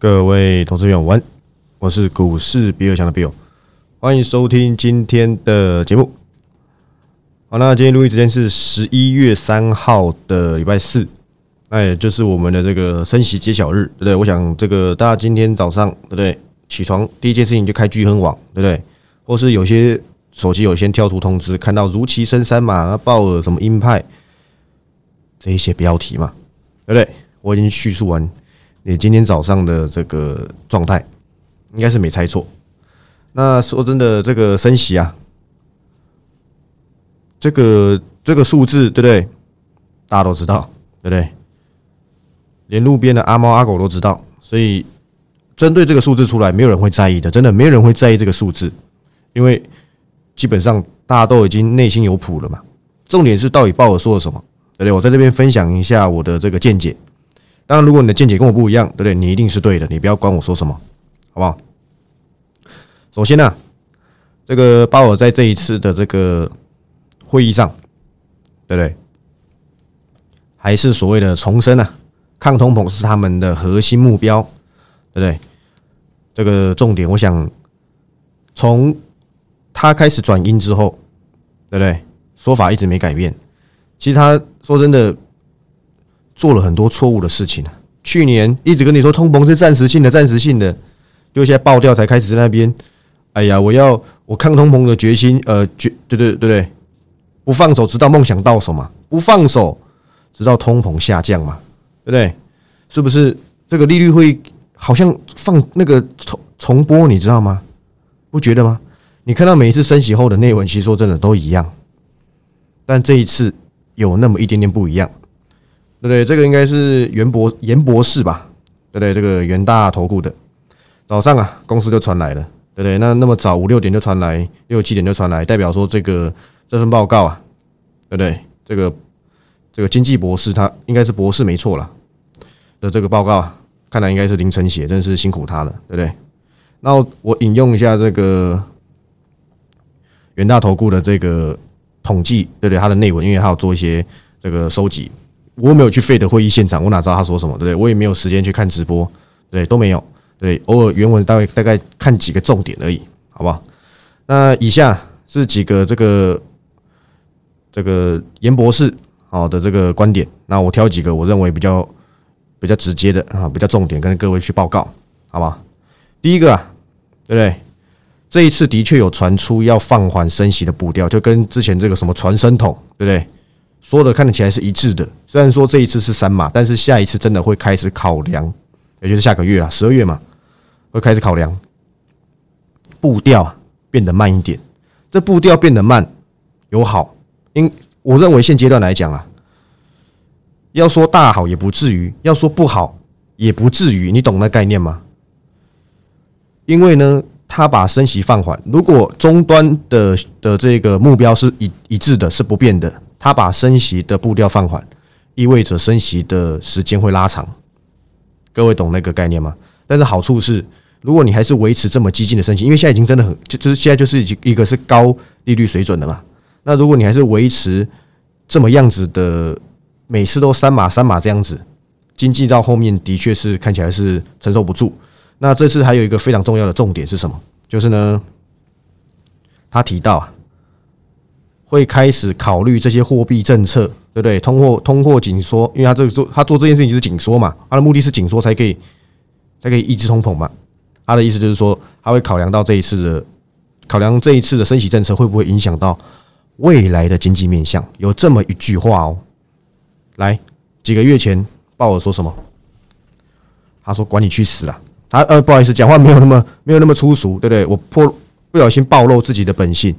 各位投资朋友，晚，我是股市比尔强的比尔，欢迎收听今天的节目。好，那今天录音时间是十一月三号的礼拜四，那也就是我们的这个升息揭晓日，对不对？我想这个大家今天早上对不对？起床第一件事情就开聚亨网，对不对？或是有些手机有先跳出通知，看到如其升三嘛，鲍尔什么鹰派这一些标题嘛，对不对？我已经叙述完。你今天早上的这个状态，应该是没猜错。那说真的，这个升息啊，这个这个数字，对不对？大家都知道，对不对？连路边的阿猫阿狗都知道。所以，针对这个数字出来，没有人会在意的。真的，没有人会在意这个数字，因为基本上大家都已经内心有谱了嘛。重点是到底鲍尔说了什么，对不对？我在这边分享一下我的这个见解。当然，如果你的见解跟我不一样，对不对？你一定是对的，你不要管我说什么，好不好？首先呢，这个鲍尔在这一次的这个会议上，对不对？还是所谓的重申啊，抗通膨是他们的核心目标，对不对？这个重点，我想从他开始转阴之后，对不对？说法一直没改变。其实他说真的。做了很多错误的事情去年一直跟你说通膨是暂时性的、暂时性的，就现在爆掉才开始在那边。哎呀，我要我抗通膨的决心，呃，决对对对对，不放手直到梦想到手嘛，不放手直到通膨下降嘛，对不对？是不是这个利率会好像放那个重重播，你知道吗？不觉得吗？你看到每一次升息后的内文，其实说真的都一样，但这一次有那么一点点不一样。对不对，这个应该是袁博严博士吧？对不对，这个袁大投顾的早上啊，公司就传来了，对不对，那那么早五六点就传来，六七点就传来，代表说这个这份报告啊，对不对？这个这个经济博士他应该是博士没错了的这个报告啊，看来应该是凌晨写，真是辛苦他了，对不对？那我引用一下这个袁大投顾的这个统计，对不对，他的内文，因为他有做一些这个收集。我没有去费的会议现场，我哪知道他说什么，对不对？我也没有时间去看直播，对，都没有，对，偶尔原文大概大概看几个重点而已，好不好？那以下是几个这个这个严博士好的这个观点，那我挑几个我认为比较比较直接的啊，比较重点跟各位去报告，好不好？第一个啊，对不对？这一次的确有传出要放缓升息的步调，就跟之前这个什么传声筒，对不对？说的看得起来是一致的，虽然说这一次是三码，但是下一次真的会开始考量，也就是下个月啊，十二月嘛，会开始考量步调变得慢一点。这步调变得慢有好，因我认为现阶段来讲啊，要说大好也不至于，要说不好也不至于，你懂那概念吗？因为呢，他把升息放缓，如果终端的的这个目标是一一致的，是不变的。他把升息的步调放缓，意味着升息的时间会拉长。各位懂那个概念吗？但是好处是，如果你还是维持这么激进的升息，因为现在已经真的很，就就是现在就是一个是高利率水准的嘛。那如果你还是维持这么样子的，每次都三码三码这样子，经济到后面的确是看起来是承受不住。那这次还有一个非常重要的重点是什么？就是呢，他提到啊。会开始考虑这些货币政策，对不对？通货通货紧缩，因为他这个做他做这件事情就是紧缩嘛，他的目的是紧缩才可以才可以抑制通膨嘛。他的意思就是说，他会考量到这一次的考量这一次的升息政策会不会影响到未来的经济面向。有这么一句话哦，来几个月前鲍尔说什么？他说：“管你去死啊！”他呃，不好意思，讲话没有那么没有那么粗俗，对不对？我破不小心暴露自己的本性。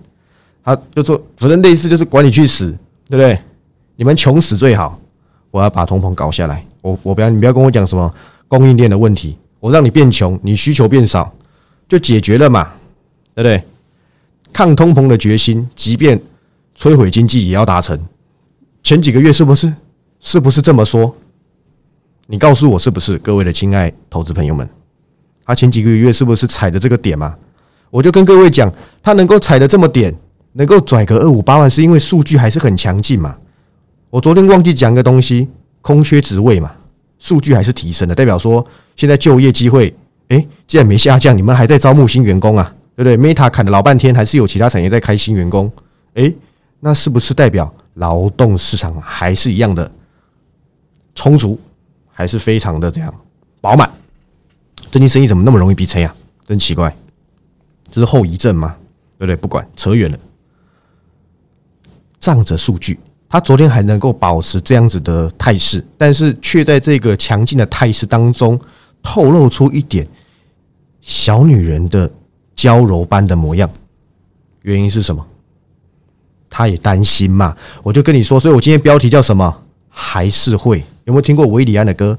他就说，反正类似就是管你去死，对不对？你们穷死最好。我要把通膨搞下来。我我不要你不要跟我讲什么供应链的问题，我让你变穷，你需求变少，就解决了嘛，对不对？抗通膨的决心，即便摧毁经济也要达成。前几个月是不是？是不是这么说？你告诉我是不是？各位的亲爱投资朋友们，他前几个月是不是踩的这个点嘛？我就跟各位讲，他能够踩的这么点。能够拽个二五八万，是因为数据还是很强劲嘛？我昨天忘记讲个东西，空缺职位嘛，数据还是提升的，代表说现在就业机会，哎，既然没下降，你们还在招募新员工啊，对不对？Meta 砍了老半天，还是有其他产业在开新员工，哎，那是不是代表劳动市场还是一样的充足，还是非常的这样饱满？最近生意怎么那么容易逼车啊？真奇怪，这是后遗症吗？对不对？不管，扯远了。仗着数据，他昨天还能够保持这样子的态势，但是却在这个强劲的态势当中透露出一点小女人的娇柔般的模样。原因是什么？他也担心嘛。我就跟你说，所以我今天标题叫什么？还是会有没有听过维里安的歌？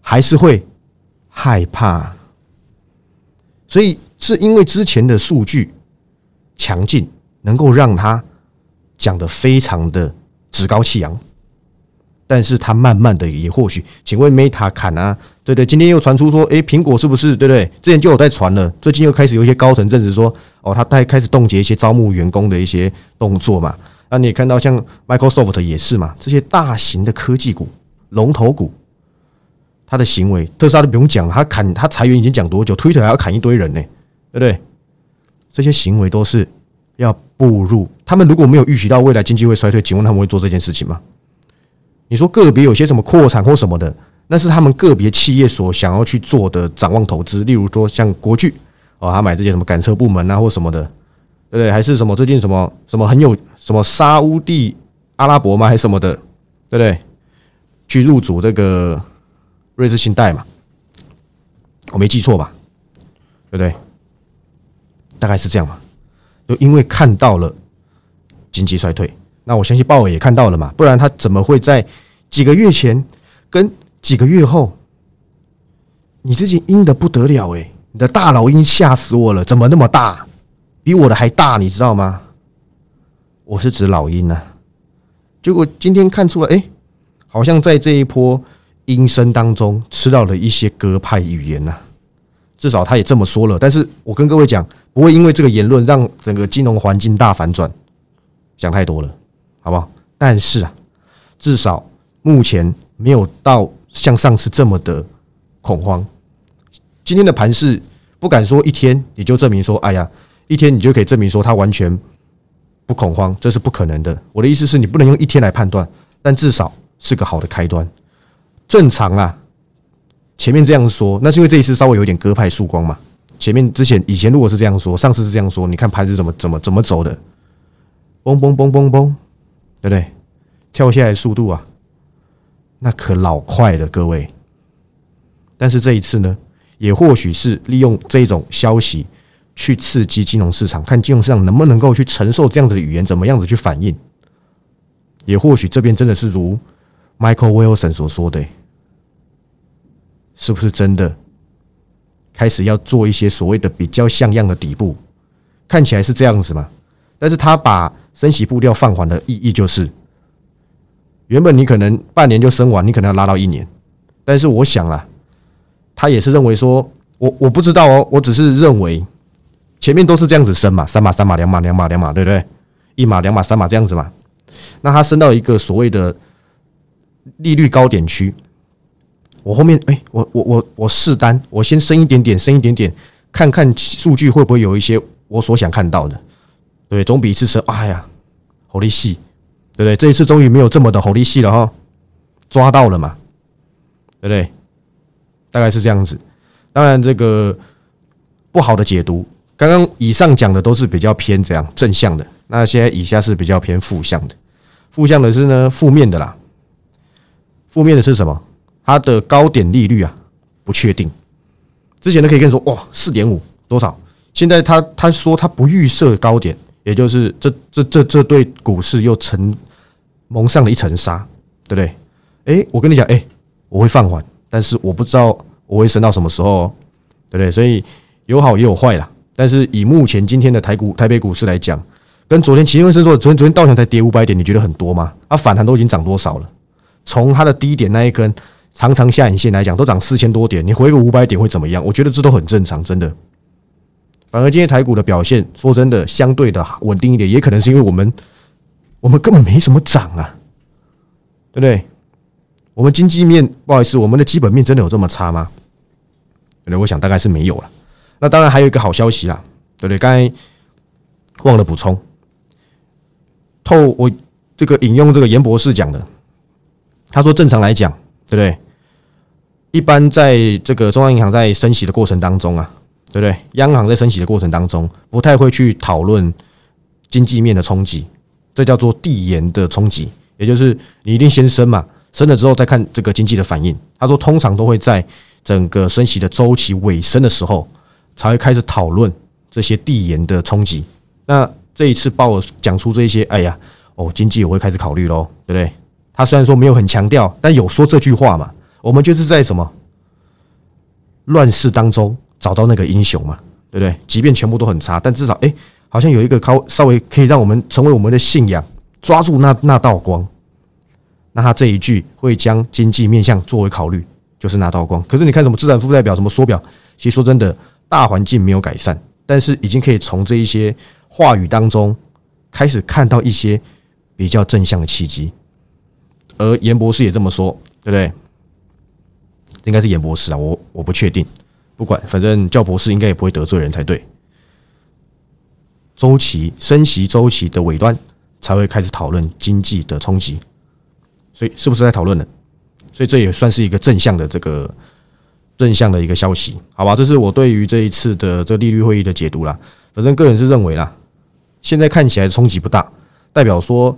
还是会害怕。所以是因为之前的数据强劲，能够让他。讲的非常的趾高气扬，但是他慢慢的也或许，请问 Meta 砍啊，对对，今天又传出说，诶，苹果是不是对不对？之前就有在传了，最近又开始有一些高层证实说，哦，他在开始冻结一些招募员工的一些动作嘛。那你也看到像 Microsoft 也是嘛，这些大型的科技股、龙头股，他的行为，特斯拉都不用讲，他砍他裁员已经讲多久，Twitter 还要砍一堆人呢，对不对？这些行为都是。要步入他们如果没有预习到未来经济会衰退，请问他们会做这件事情吗？你说个别有些什么扩产或什么的，那是他们个别企业所想要去做的展望投资。例如说像国巨哦，他买这些什么感测部门啊或什么的，对不对？还是什么最近什么什么很有什么沙乌地阿拉伯吗？还是什么的，对不对？去入主这个瑞士信贷嘛？我没记错吧？对不对？大概是这样嘛？就因为看到了经济衰退，那我相信鲍尔也看到了嘛，不然他怎么会在几个月前跟几个月后，你自己阴的不得了诶，你的大老鹰吓死我了，怎么那么大，比我的还大，你知道吗？我是指老鹰呢，结果今天看出来，哎，好像在这一波阴声当中吃到了一些鸽派语言呐。至少他也这么说了，但是我跟各位讲，不会因为这个言论让整个金融环境大反转，想太多了，好不好？但是啊，至少目前没有到像上次这么的恐慌。今天的盘势不敢说一天你就证明说，哎呀，一天你就可以证明说它完全不恐慌，这是不可能的。我的意思是你不能用一天来判断，但至少是个好的开端。正常啊。前面这样说，那是因为这一次稍微有点割派曙光嘛。前面之前以前如果是这样说，上次是这样说，你看盘是怎么怎么怎么走的，嘣嘣嘣嘣嘣，对不对？跳下来速度啊，那可老快了，各位。但是这一次呢，也或许是利用这种消息去刺激金融市场，看金融市场能不能够去承受这样子的语言，怎么样子去反应。也或许这边真的是如 Michael Wilson 所说的。是不是真的开始要做一些所谓的比较像样的底部？看起来是这样子嘛？但是他把升息步调放缓的意义就是，原本你可能半年就升完，你可能要拉到一年。但是我想啊，他也是认为说，我我不知道哦，我只是认为前面都是这样子升嘛，三码三码两码两码两码，对不对？一码两码三码这样子嘛。那他升到一个所谓的利率高点区。我后面哎，我我我我试单，我先升一点点，升一点点，看看数据会不会有一些我所想看到的，对，总比一次升，哎呀，好利息，对不对？这一次终于没有这么的好利息了哈，抓到了嘛，对不对？大概是这样子。当然，这个不好的解读，刚刚以上讲的都是比较偏这样正向的，那现在以下是比较偏负向的。负向的是呢，负面的啦，负面的是什么？它的高点利率啊不确定，之前呢可以跟你说哇四点五多少，现在他他说他不预设高点，也就是这这这这对股市又成蒙上了一层纱，对不对？哎，我跟你讲，哎，我会放缓，但是我不知道我会升到什么时候，对不对？所以有好也有坏啦。但是以目前今天的台股台北股市来讲，跟昨天奇威生说，昨天昨天道琼才跌五百点，你觉得很多吗？它反弹都已经涨多少了？从它的低点那一根。常常下影线来讲，都涨四千多点，你回个五百点会怎么样？我觉得这都很正常，真的。反而今天台股的表现，说真的，相对的稳定一点，也可能是因为我们我们根本没什么涨啊，对不对？我们经济面不好意思，我们的基本面真的有这么差吗？对，我想大概是没有了。那当然还有一个好消息啦，对不对？刚才忘了补充，透我这个引用这个严博士讲的，他说正常来讲，对不对？一般在这个中央银行在升息的过程当中啊，对不对？央行在升息的过程当中，不太会去讨论经济面的冲击，这叫做递延的冲击，也就是你一定先升嘛，升了之后再看这个经济的反应。他说，通常都会在整个升息的周期尾声的时候，才会开始讨论这些递延的冲击。那这一次鲍尔讲出这些，哎呀，哦，经济我会开始考虑喽，对不对？他虽然说没有很强调，但有说这句话嘛。我们就是在什么乱世当中找到那个英雄嘛，对不对？即便全部都很差，但至少哎，好像有一个靠稍微可以让我们成为我们的信仰，抓住那那道光。那他这一句会将经济面向作为考虑，就是那道光。可是你看什么资产负债表，什么缩表，其实说真的，大环境没有改善，但是已经可以从这一些话语当中开始看到一些比较正向的契机。而严博士也这么说，对不对？应该是严博士啊，我我不确定，不管，反正叫博士应该也不会得罪人才对。周期升息周期的尾端才会开始讨论经济的冲击，所以是不是在讨论呢？所以这也算是一个正向的这个正向的一个消息，好吧？这是我对于这一次的这利率会议的解读啦。反正个人是认为啦，现在看起来冲击不大，代表说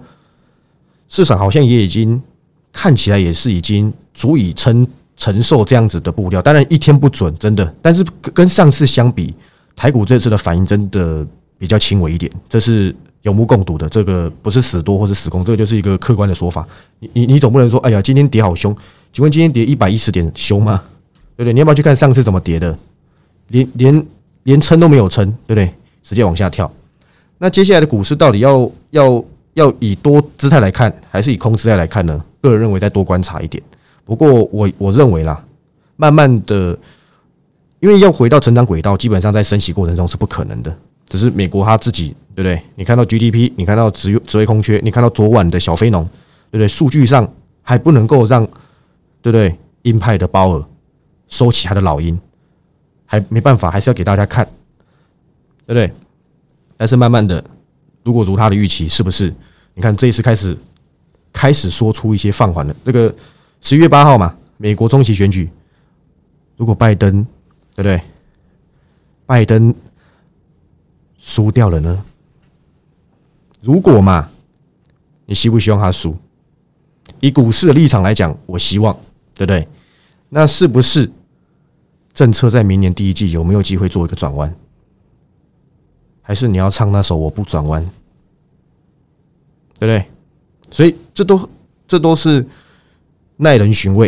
市场好像也已经看起来也是已经足以撑。承受这样子的步调，当然一天不准，真的。但是跟上次相比，台股这次的反应真的比较轻微一点，这是有目共睹的。这个不是死多或是死空，这个就是一个客观的说法。你你你总不能说，哎呀，今天跌好凶，请问今天跌一百一十点凶吗？对不对？你要不要去看上次怎么跌的？连连连撑都没有撑，对不对？直接往下跳。那接下来的股市到底要要要以多姿态来看，还是以空姿态来看呢？个人认为再多观察一点。不过我我认为啦，慢慢的，因为要回到成长轨道，基本上在升息过程中是不可能的。只是美国他自己，对不对？你看到 GDP，你看到职职位空缺，你看到昨晚的小非农，对不对？数据上还不能够让，对不对？鹰派的鲍尔收起他的老鹰，还没办法，还是要给大家看，对不对？但是慢慢的，如果如他的预期，是不是？你看这一次开始开始说出一些放缓的这个。十一月八号嘛，美国中期选举，如果拜登对不对？拜登输掉了呢？如果嘛，你希不希望他输？以股市的立场来讲，我希望，对不对？那是不是政策在明年第一季有没有机会做一个转弯？还是你要唱那首我不转弯？对不对？所以这都这都是。耐人寻味，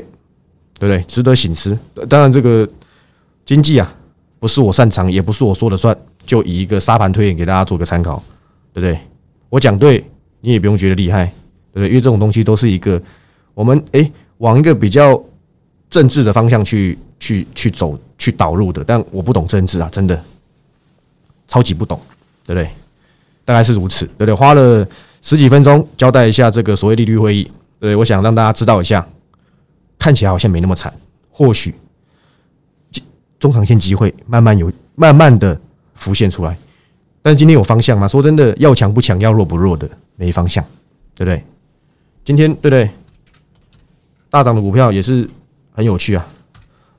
对不对？值得醒思。当然，这个经济啊，不是我擅长，也不是我说了算。就以一个沙盘推演给大家做个参考，对不对？我讲对，你也不用觉得厉害，对不对？因为这种东西都是一个我们诶往一个比较政治的方向去去去走去导入的。但我不懂政治啊，真的超级不懂，对不对？大概是如此，对不对？花了十几分钟交代一下这个所谓利率会议，对，我想让大家知道一下。看起来好像没那么惨，或许中长线机会慢慢有，慢慢的浮现出来。但今天有方向吗？说真的，要强不强，要弱不弱的，没方向，对不对？今天对不对？大涨的股票也是很有趣啊。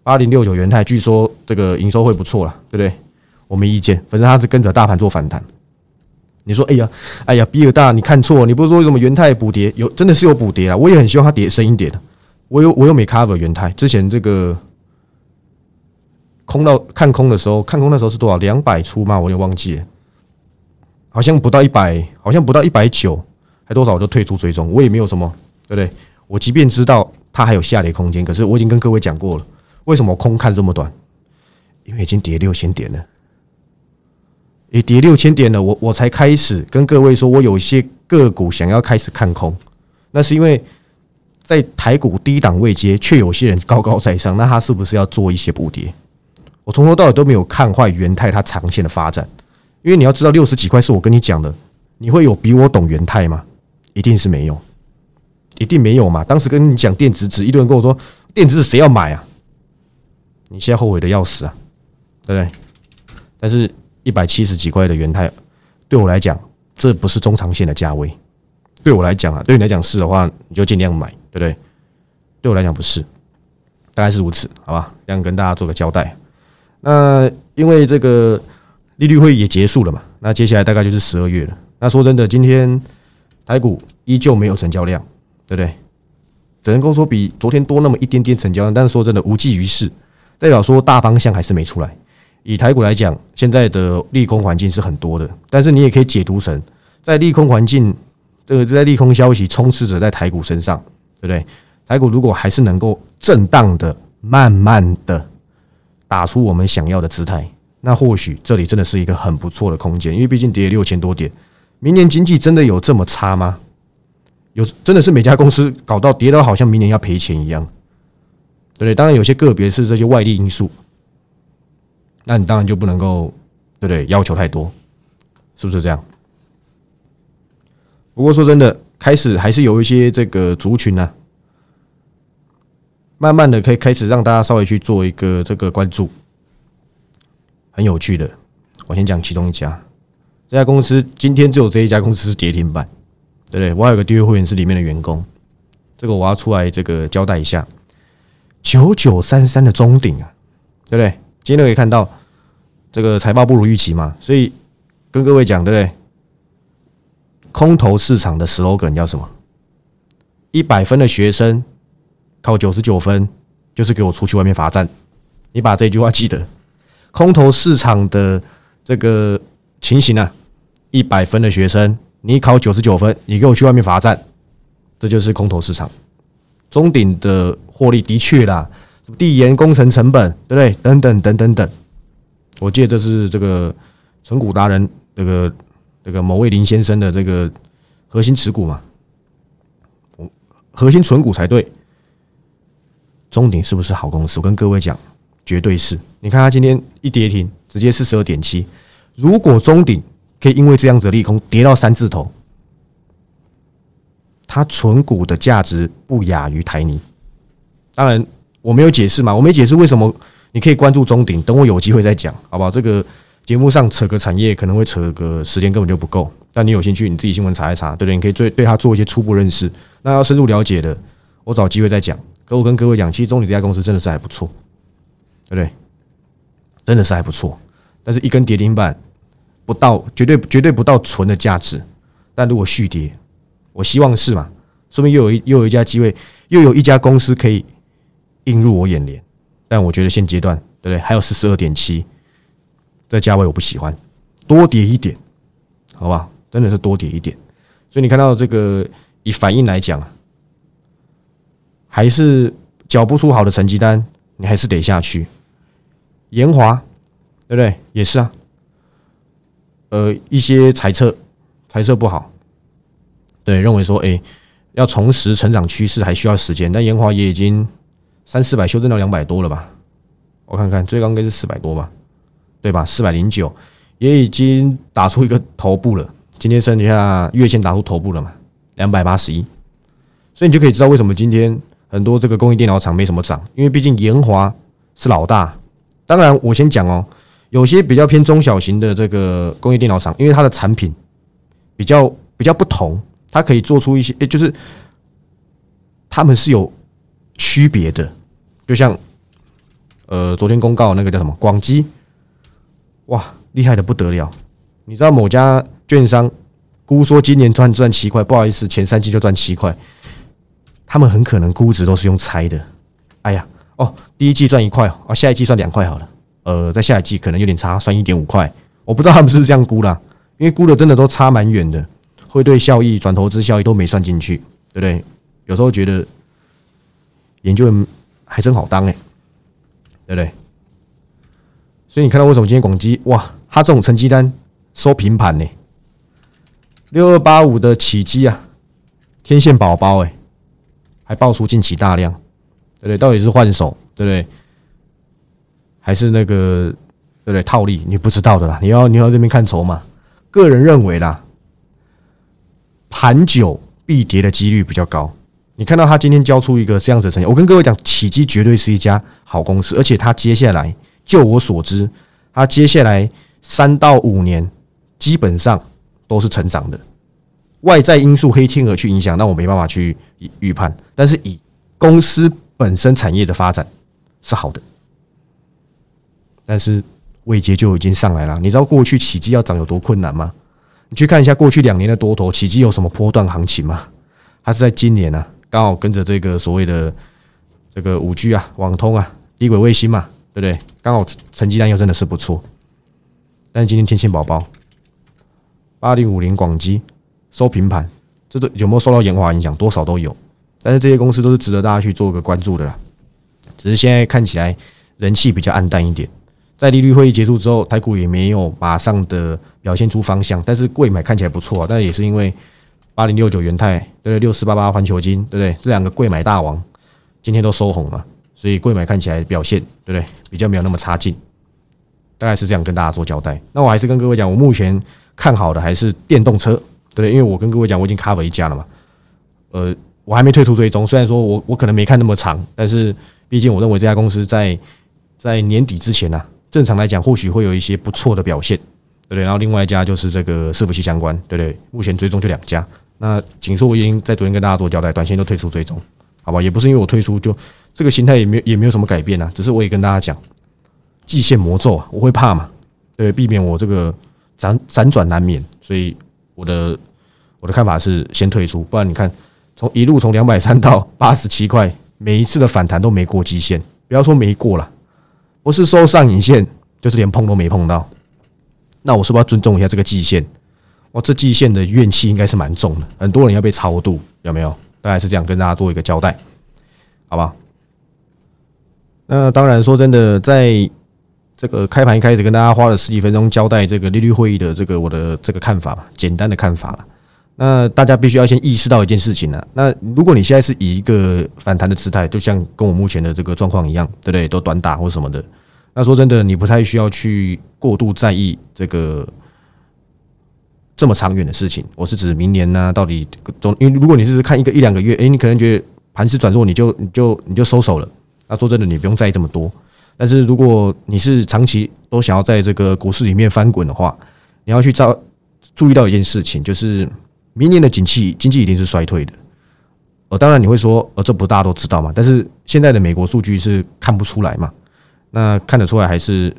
八零六九元泰，据说这个营收会不错了，对不对？我没意见，反正它是跟着大盘做反弹。你说，哎呀，哎呀，比尔大，你看错，你不是说什么元泰补跌？有真的是有补跌啊？我也很希望它跌深一点的。我有我有没 cover 元泰之前这个空到看空的时候，看空那时候是多少？两百出吗？我也忘记了，好像不到一百，好像不到一百九，还多少我就退出追踪。我也没有什么，对不对？我即便知道它还有下跌空间，可是我已经跟各位讲过了，为什么空看这么短？因为已经跌六千点了，也跌六千点了，我我才开始跟各位说，我有一些个股想要开始看空，那是因为。在台股低档位接，却有些人高高在上，那他是不是要做一些补跌？我从头到尾都没有看坏元泰它长线的发展，因为你要知道六十几块是我跟你讲的，你会有比我懂元泰吗？一定是没有，一定没有嘛。当时跟你讲电子纸，一堆人跟我说电子纸谁要买啊？你现在后悔的要死啊，对不对？但是一百七十几块的元泰，对我来讲，这不是中长线的价位。对我来讲啊，对你来讲是的话，你就尽量买，对不对？对我来讲不是，大概是如此，好吧？这样跟大家做个交代。那因为这个利率会议也结束了嘛，那接下来大概就是十二月了。那说真的，今天台股依旧没有成交量，对不对？只能够说比昨天多那么一点点成交量，但是说真的无济于事，代表说大方向还是没出来。以台股来讲，现在的利空环境是很多的，但是你也可以解读成在利空环境，这个在利空消息充斥着在台股身上，对不对？台股如果还是能够震荡的、慢慢的打出我们想要的姿态，那或许这里真的是一个很不错的空间，因为毕竟跌六千多点。明年经济真的有这么差吗？有真的是每家公司搞到跌到好像明年要赔钱一样，对不对？当然有些个别是这些外力因素，那你当然就不能够对不对？要求太多，是不是这样？不过说真的，开始还是有一些这个族群呢，慢慢的可以开始让大家稍微去做一个这个关注，很有趣的。我先讲其中一家。这家公司今天只有这一家公司是跌停板，对不对？我还有个订阅会员是里面的员工，这个我要出来这个交代一下。九九三三的中顶啊，对不对？今天可以看到这个财报不如预期嘛，所以跟各位讲，对不对？空头市场的 slogan 叫什么？一百分的学生考九十九分，就是给我出去外面罚站。你把这句话记得。空头市场的这个。情形啊，一百分的学生，你考九十九分，你给我去外面罚站，这就是空头市场。中鼎的获利的确啦，地研工程成本，对不对？等等等等等。我记得这是这个存股达人，这个这个某位林先生的这个核心持股嘛，我核心存股才对。中鼎是不是好公司？我跟各位讲，绝对是。你看它今天一跌停，直接四十二点七。如果中鼎可以因为这样子利空跌到三字头，它存股的价值不亚于台泥。当然我没有解释嘛，我没解释为什么你可以关注中鼎，等我有机会再讲，好不好？这个节目上扯个产业可能会扯个时间根本就不够，但你有兴趣你自己新闻查一查，对不对？你可以对对他做一些初步认识。那要深入了解的，我找机会再讲。可我跟各位讲，其实中鼎这家公司真的是还不错，对不对？真的是还不错。但是一根跌停板不到，绝对绝对不到纯的价值。但如果续跌，我希望是嘛，说明又有一又有一家机会，又有一家公司可以映入我眼帘。但我觉得现阶段，对不对？还有四十二点七，这价位我不喜欢，多跌一点，好吧？真的是多跌一点。所以你看到这个，以反应来讲，还是缴不出好的成绩单，你还是得下去。延华。对不对？也是啊。呃，一些猜测，猜测不好。对，认为说，哎，要重拾成长趋势还需要时间。但延华也已经三四百修正到两百多了吧？我看看，最高应该是四百多吧？对吧？四百零九也已经打出一个头部了。今天剩下月线打出头部了嘛？两百八十一。所以你就可以知道为什么今天很多这个工业电脑厂没什么涨，因为毕竟延华是老大。当然，我先讲哦。有些比较偏中小型的这个工业电脑厂，因为它的产品比较比较不同，它可以做出一些，就是他们是有区别的。就像呃，昨天公告那个叫什么广基，哇，厉害的不得了！你知道某家券商估说今年赚赚七块，不好意思，前三季就赚七块，他们很可能估值都是用猜的。哎呀，哦，第一季赚一块哦，下一季赚两块好了。呃，在下一季可能有点差，算一点五块，我不知道他们是不是这样估啦，因为估的真的都差蛮远的，会对效益、转投资效益都没算进去，对不对？有时候觉得研究人还真好当哎，对不对？所以你看到为什么今天广基哇，它这种成绩单收平盘呢？六二八五的起基啊，天线宝宝哎，还爆出近期大量，对不对？到底是换手，对不对？还是那个对不对？套利你不知道的啦，你要你要这边看筹码。个人认为啦，盘久必跌的几率比较高，你看到他今天交出一个这样子的成绩，我跟各位讲，启基绝对是一家好公司，而且他接下来，就我所知，他接下来三到五年基本上都是成长的。外在因素黑天鹅去影响，那我没办法去预判。但是以公司本身产业的发展是好的，但是未接就已经上来了。你知道过去起基要涨有多困难吗？你去看一下过去两年的多头起基有什么波段行情吗？它是在今年呢，刚好跟着这个所谓的这个五 G 啊、网通啊、低轨卫星嘛，对不对？刚好成绩单又真的是不错。但是今天天线宝宝八零五零广基。收平盘，这都有没有受到延华影响？多少都有，但是这些公司都是值得大家去做个关注的啦。只是现在看起来人气比较暗淡一点。在利率会议结束之后，台股也没有马上的表现出方向，但是贵买看起来不错，但也是因为八零六九元泰对不对？六四八八环球金对不对？这两个贵买大王今天都收红嘛，所以贵买看起来表现对不对？比较没有那么差劲，大概是这样跟大家做交代。那我还是跟各位讲，我目前看好的还是电动车。对不对，因为我跟各位讲，我已经 cover 一家了嘛，呃，我还没退出追踪。虽然说我我可能没看那么长，但是毕竟我认为这家公司在在年底之前呢，正常来讲或许会有一些不错的表现，对不对？然后另外一家就是这个伺服器相关，对不对？目前追踪就两家。那锦硕我已经在昨天跟大家做交代，短线都退出追踪，好吧？也不是因为我退出就这个形态也没有也没有什么改变啊，只是我也跟大家讲，季线魔咒啊，我会怕嘛，对，避免我这个辗辗转难免，所以。我的我的看法是先退出，不然你看从一路从两百三到 八十七块，每一次的反弹都没过季线，不要说没过了，不是收上影线，就是连碰都没碰到。那我是不是要尊重一下这个季线？哇，这季线的怨气应该是蛮重的，很多人要被超度，有没有？大概是这样跟大家做一个交代，好吧？那当然说真的，在。这个开盘一开始跟大家花了十几分钟交代这个利率会议的这个我的这个看法吧，简单的看法了。那大家必须要先意识到一件事情呢。那如果你现在是以一个反弹的姿态，就像跟我目前的这个状况一样，对不对？都短打或什么的。那说真的，你不太需要去过度在意这个这么长远的事情。我是指明年呢，到底总因为如果你是看一个一两个月，诶，你可能觉得盘势转弱，你就你就你就收手了。那说真的，你不用在意这么多。但是如果你是长期都想要在这个股市里面翻滚的话，你要去照注意到一件事情，就是明年的景气经济一定是衰退的。呃，当然你会说，呃，这不大家都知道嘛？但是现在的美国数据是看不出来嘛？那看得出来还是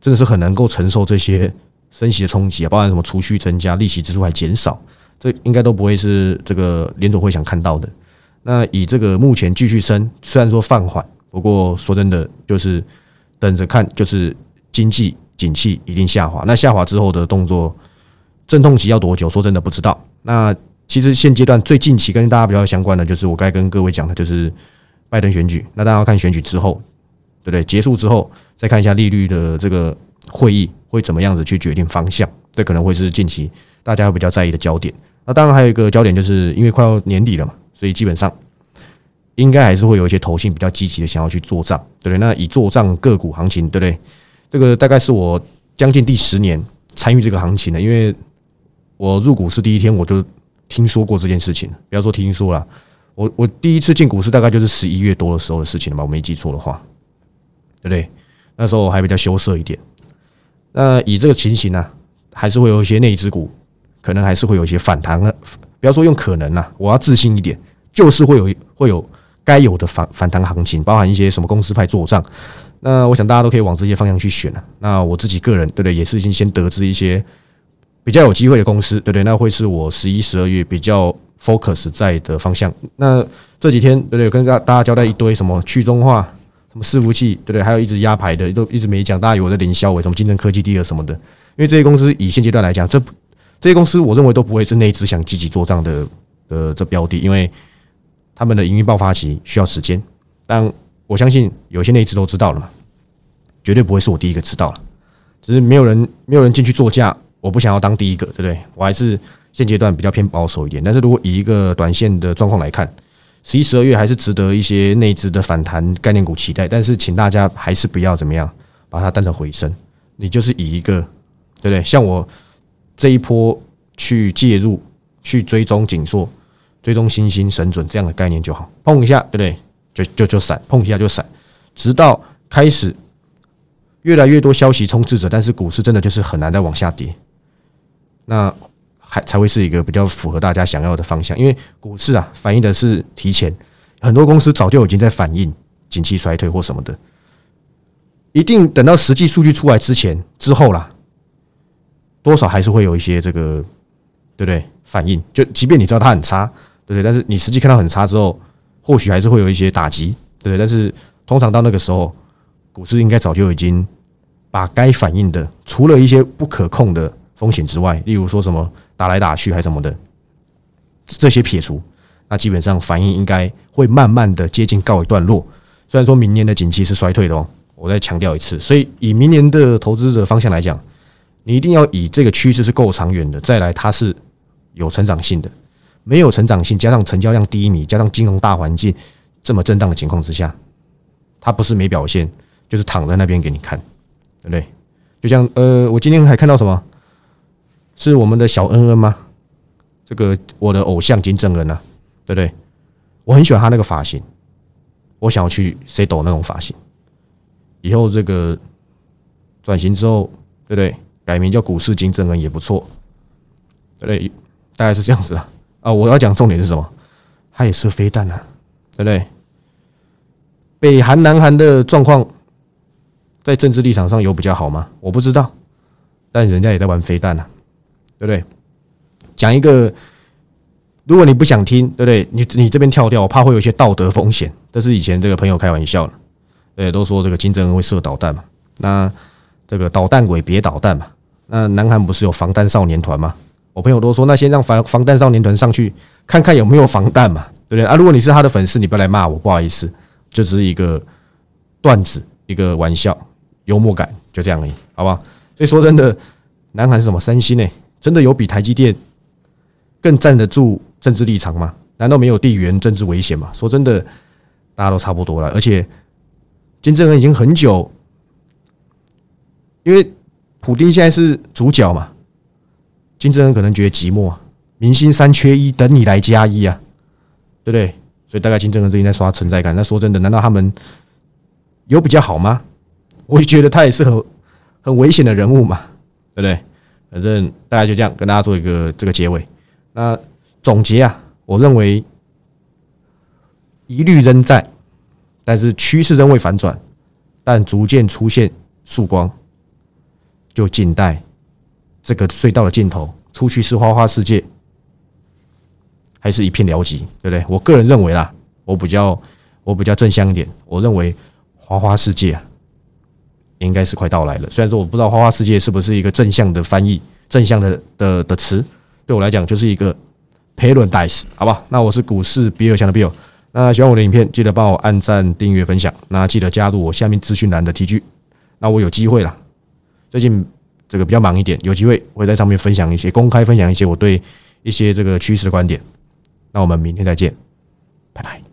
真的是很能够承受这些升息的冲击啊，包含什么储蓄增加、利息支出还减少，这应该都不会是这个联总会想看到的。那以这个目前继续升，虽然说放缓。不过说真的，就是等着看，就是经济景气一定下滑。那下滑之后的动作，阵痛期要多久？说真的不知道。那其实现阶段最近期跟大家比较相关的，就是我该跟各位讲的，就是拜登选举。那大家要看选举之后，对不对？结束之后再看一下利率的这个会议会怎么样子去决定方向，这可能会是近期大家比较在意的焦点。那当然还有一个焦点，就是因为快要年底了嘛，所以基本上。应该还是会有一些投信比较积极的想要去做账，对不对？那以做账个股行情，对不对？这个大概是我将近第十年参与这个行情的，因为我入股市第一天我就听说过这件事情。不要说听说了，我我第一次进股市大概就是十一月多的时候的事情了吧？我没记错的话，对不对？那时候我还比较羞涩一点。那以这个情形呢，还是会有一些内资股，可能还是会有一些反弹的。不要说用可能啊，我要自信一点，就是会有会有。该有的反反弹行情，包含一些什么公司派做账，那我想大家都可以往这些方向去选了。那我自己个人，对不对？也是已经先得知一些比较有机会的公司，对不对？那会是我十一、十二月比较 focus 在的方向。那这几天，对不对？跟大大家交代一堆什么去中化、什么伺服器，对不对？还有一直压牌的，都一直没讲。大家有的领销，为什么竞争科技第二什么的？因为这些公司以现阶段来讲，这这些公司我认为都不会是那一只想积极做账的呃这标的，因为。他们的营运爆发期需要时间，但我相信有些内资都知道了嘛，绝对不会是我第一个知道了，只是没有人没有人进去做价，我不想要当第一个，对不对？我还是现阶段比较偏保守一点。但是如果以一个短线的状况来看，十一、十二月还是值得一些内资的反弹概念股期待。但是请大家还是不要怎么样把它当成回升，你就是以一个对不对？像我这一波去介入去追踪紧缩。追踪星星神准这样的概念就好，碰一下对不对？就就就闪，碰一下就闪，直到开始越来越多消息充斥着，但是股市真的就是很难再往下跌，那还才会是一个比较符合大家想要的方向。因为股市啊，反映的是提前，很多公司早就已经在反映景气衰退或什么的，一定等到实际数据出来之前之后啦，多少还是会有一些这个对不对反应？就即便你知道它很差，对不对？但是你实际看到很差之后。或许还是会有一些打击，对不对？但是通常到那个时候，股市应该早就已经把该反应的，除了一些不可控的风险之外，例如说什么打来打去还是什么的，这些撇除，那基本上反应应该会慢慢的接近告一段落。虽然说明年的景气是衰退的哦，我再强调一次。所以以明年的投资者方向来讲，你一定要以这个趋势是够长远的，再来它是有成长性的。没有成长性，加上成交量低迷，加上金融大环境这么震荡的情况之下，它不是没表现，就是躺在那边给你看，对不对？就像呃，我今天还看到什么？是我们的小恩恩吗？这个我的偶像金正恩啊，对不对？我很喜欢他那个发型，我想要去 C 抖那种发型。以后这个转型之后，对不对？改名叫股市金正恩也不错，对不对？大概是这样子啊。啊，我要讲重点是什么？他也是飞弹啊，对不对？北韩、南韩的状况在政治立场上有比较好吗？我不知道，但人家也在玩飞弹啊，对不对？讲一个，如果你不想听，对不对？你你这边跳掉，我怕会有一些道德风险。这是以前这个朋友开玩笑的，对，都说这个金正恩会射导弹嘛？那这个导弹鬼别导弹嘛？那南韩不是有防弹少年团吗？我朋友都说，那先让防防弹少年团上去看看有没有防弹嘛，对不对啊？如果你是他的粉丝，你不要来骂我，不好意思，就只是一个段子，一个玩笑，幽默感，就这样而已，好不好？所以说真的，南韩是什么三星呢？真的有比台积电更站得住政治立场吗？难道没有地缘政治危险吗？说真的，大家都差不多了，而且金正恩已经很久，因为普丁现在是主角嘛。金正恩可能觉得寂寞，明星三缺一，等你来加一啊，对不对？所以大概金正恩最近在刷存在感。那说真的，难道他们有比较好吗？我也觉得他也是很很危险的人物嘛，对不对？反正大家就这样跟大家做一个这个结尾。那总结啊，我认为疑虑仍在，但是趋势仍未反转，但逐渐出现曙光，就静待。这个隧道的尽头，出去是花花世界，还是一片辽寂，对不对？我个人认为啦，我比较我比较正向一点，我认为花花世界啊，应该是快到来了。虽然说我不知道花花世界是不是一个正向的翻译，正向的的的词，对我来讲就是一个 paradise，好吧？那我是股市比尔强的 Bill，那喜欢我的影片，记得帮我按赞、订阅、分享，那记得加入我下面资讯栏的 TG，那我有机会了，最近。这个比较忙一点，有机会会在上面分享一些公开分享一些我对一些这个趋势的观点。那我们明天再见，拜拜。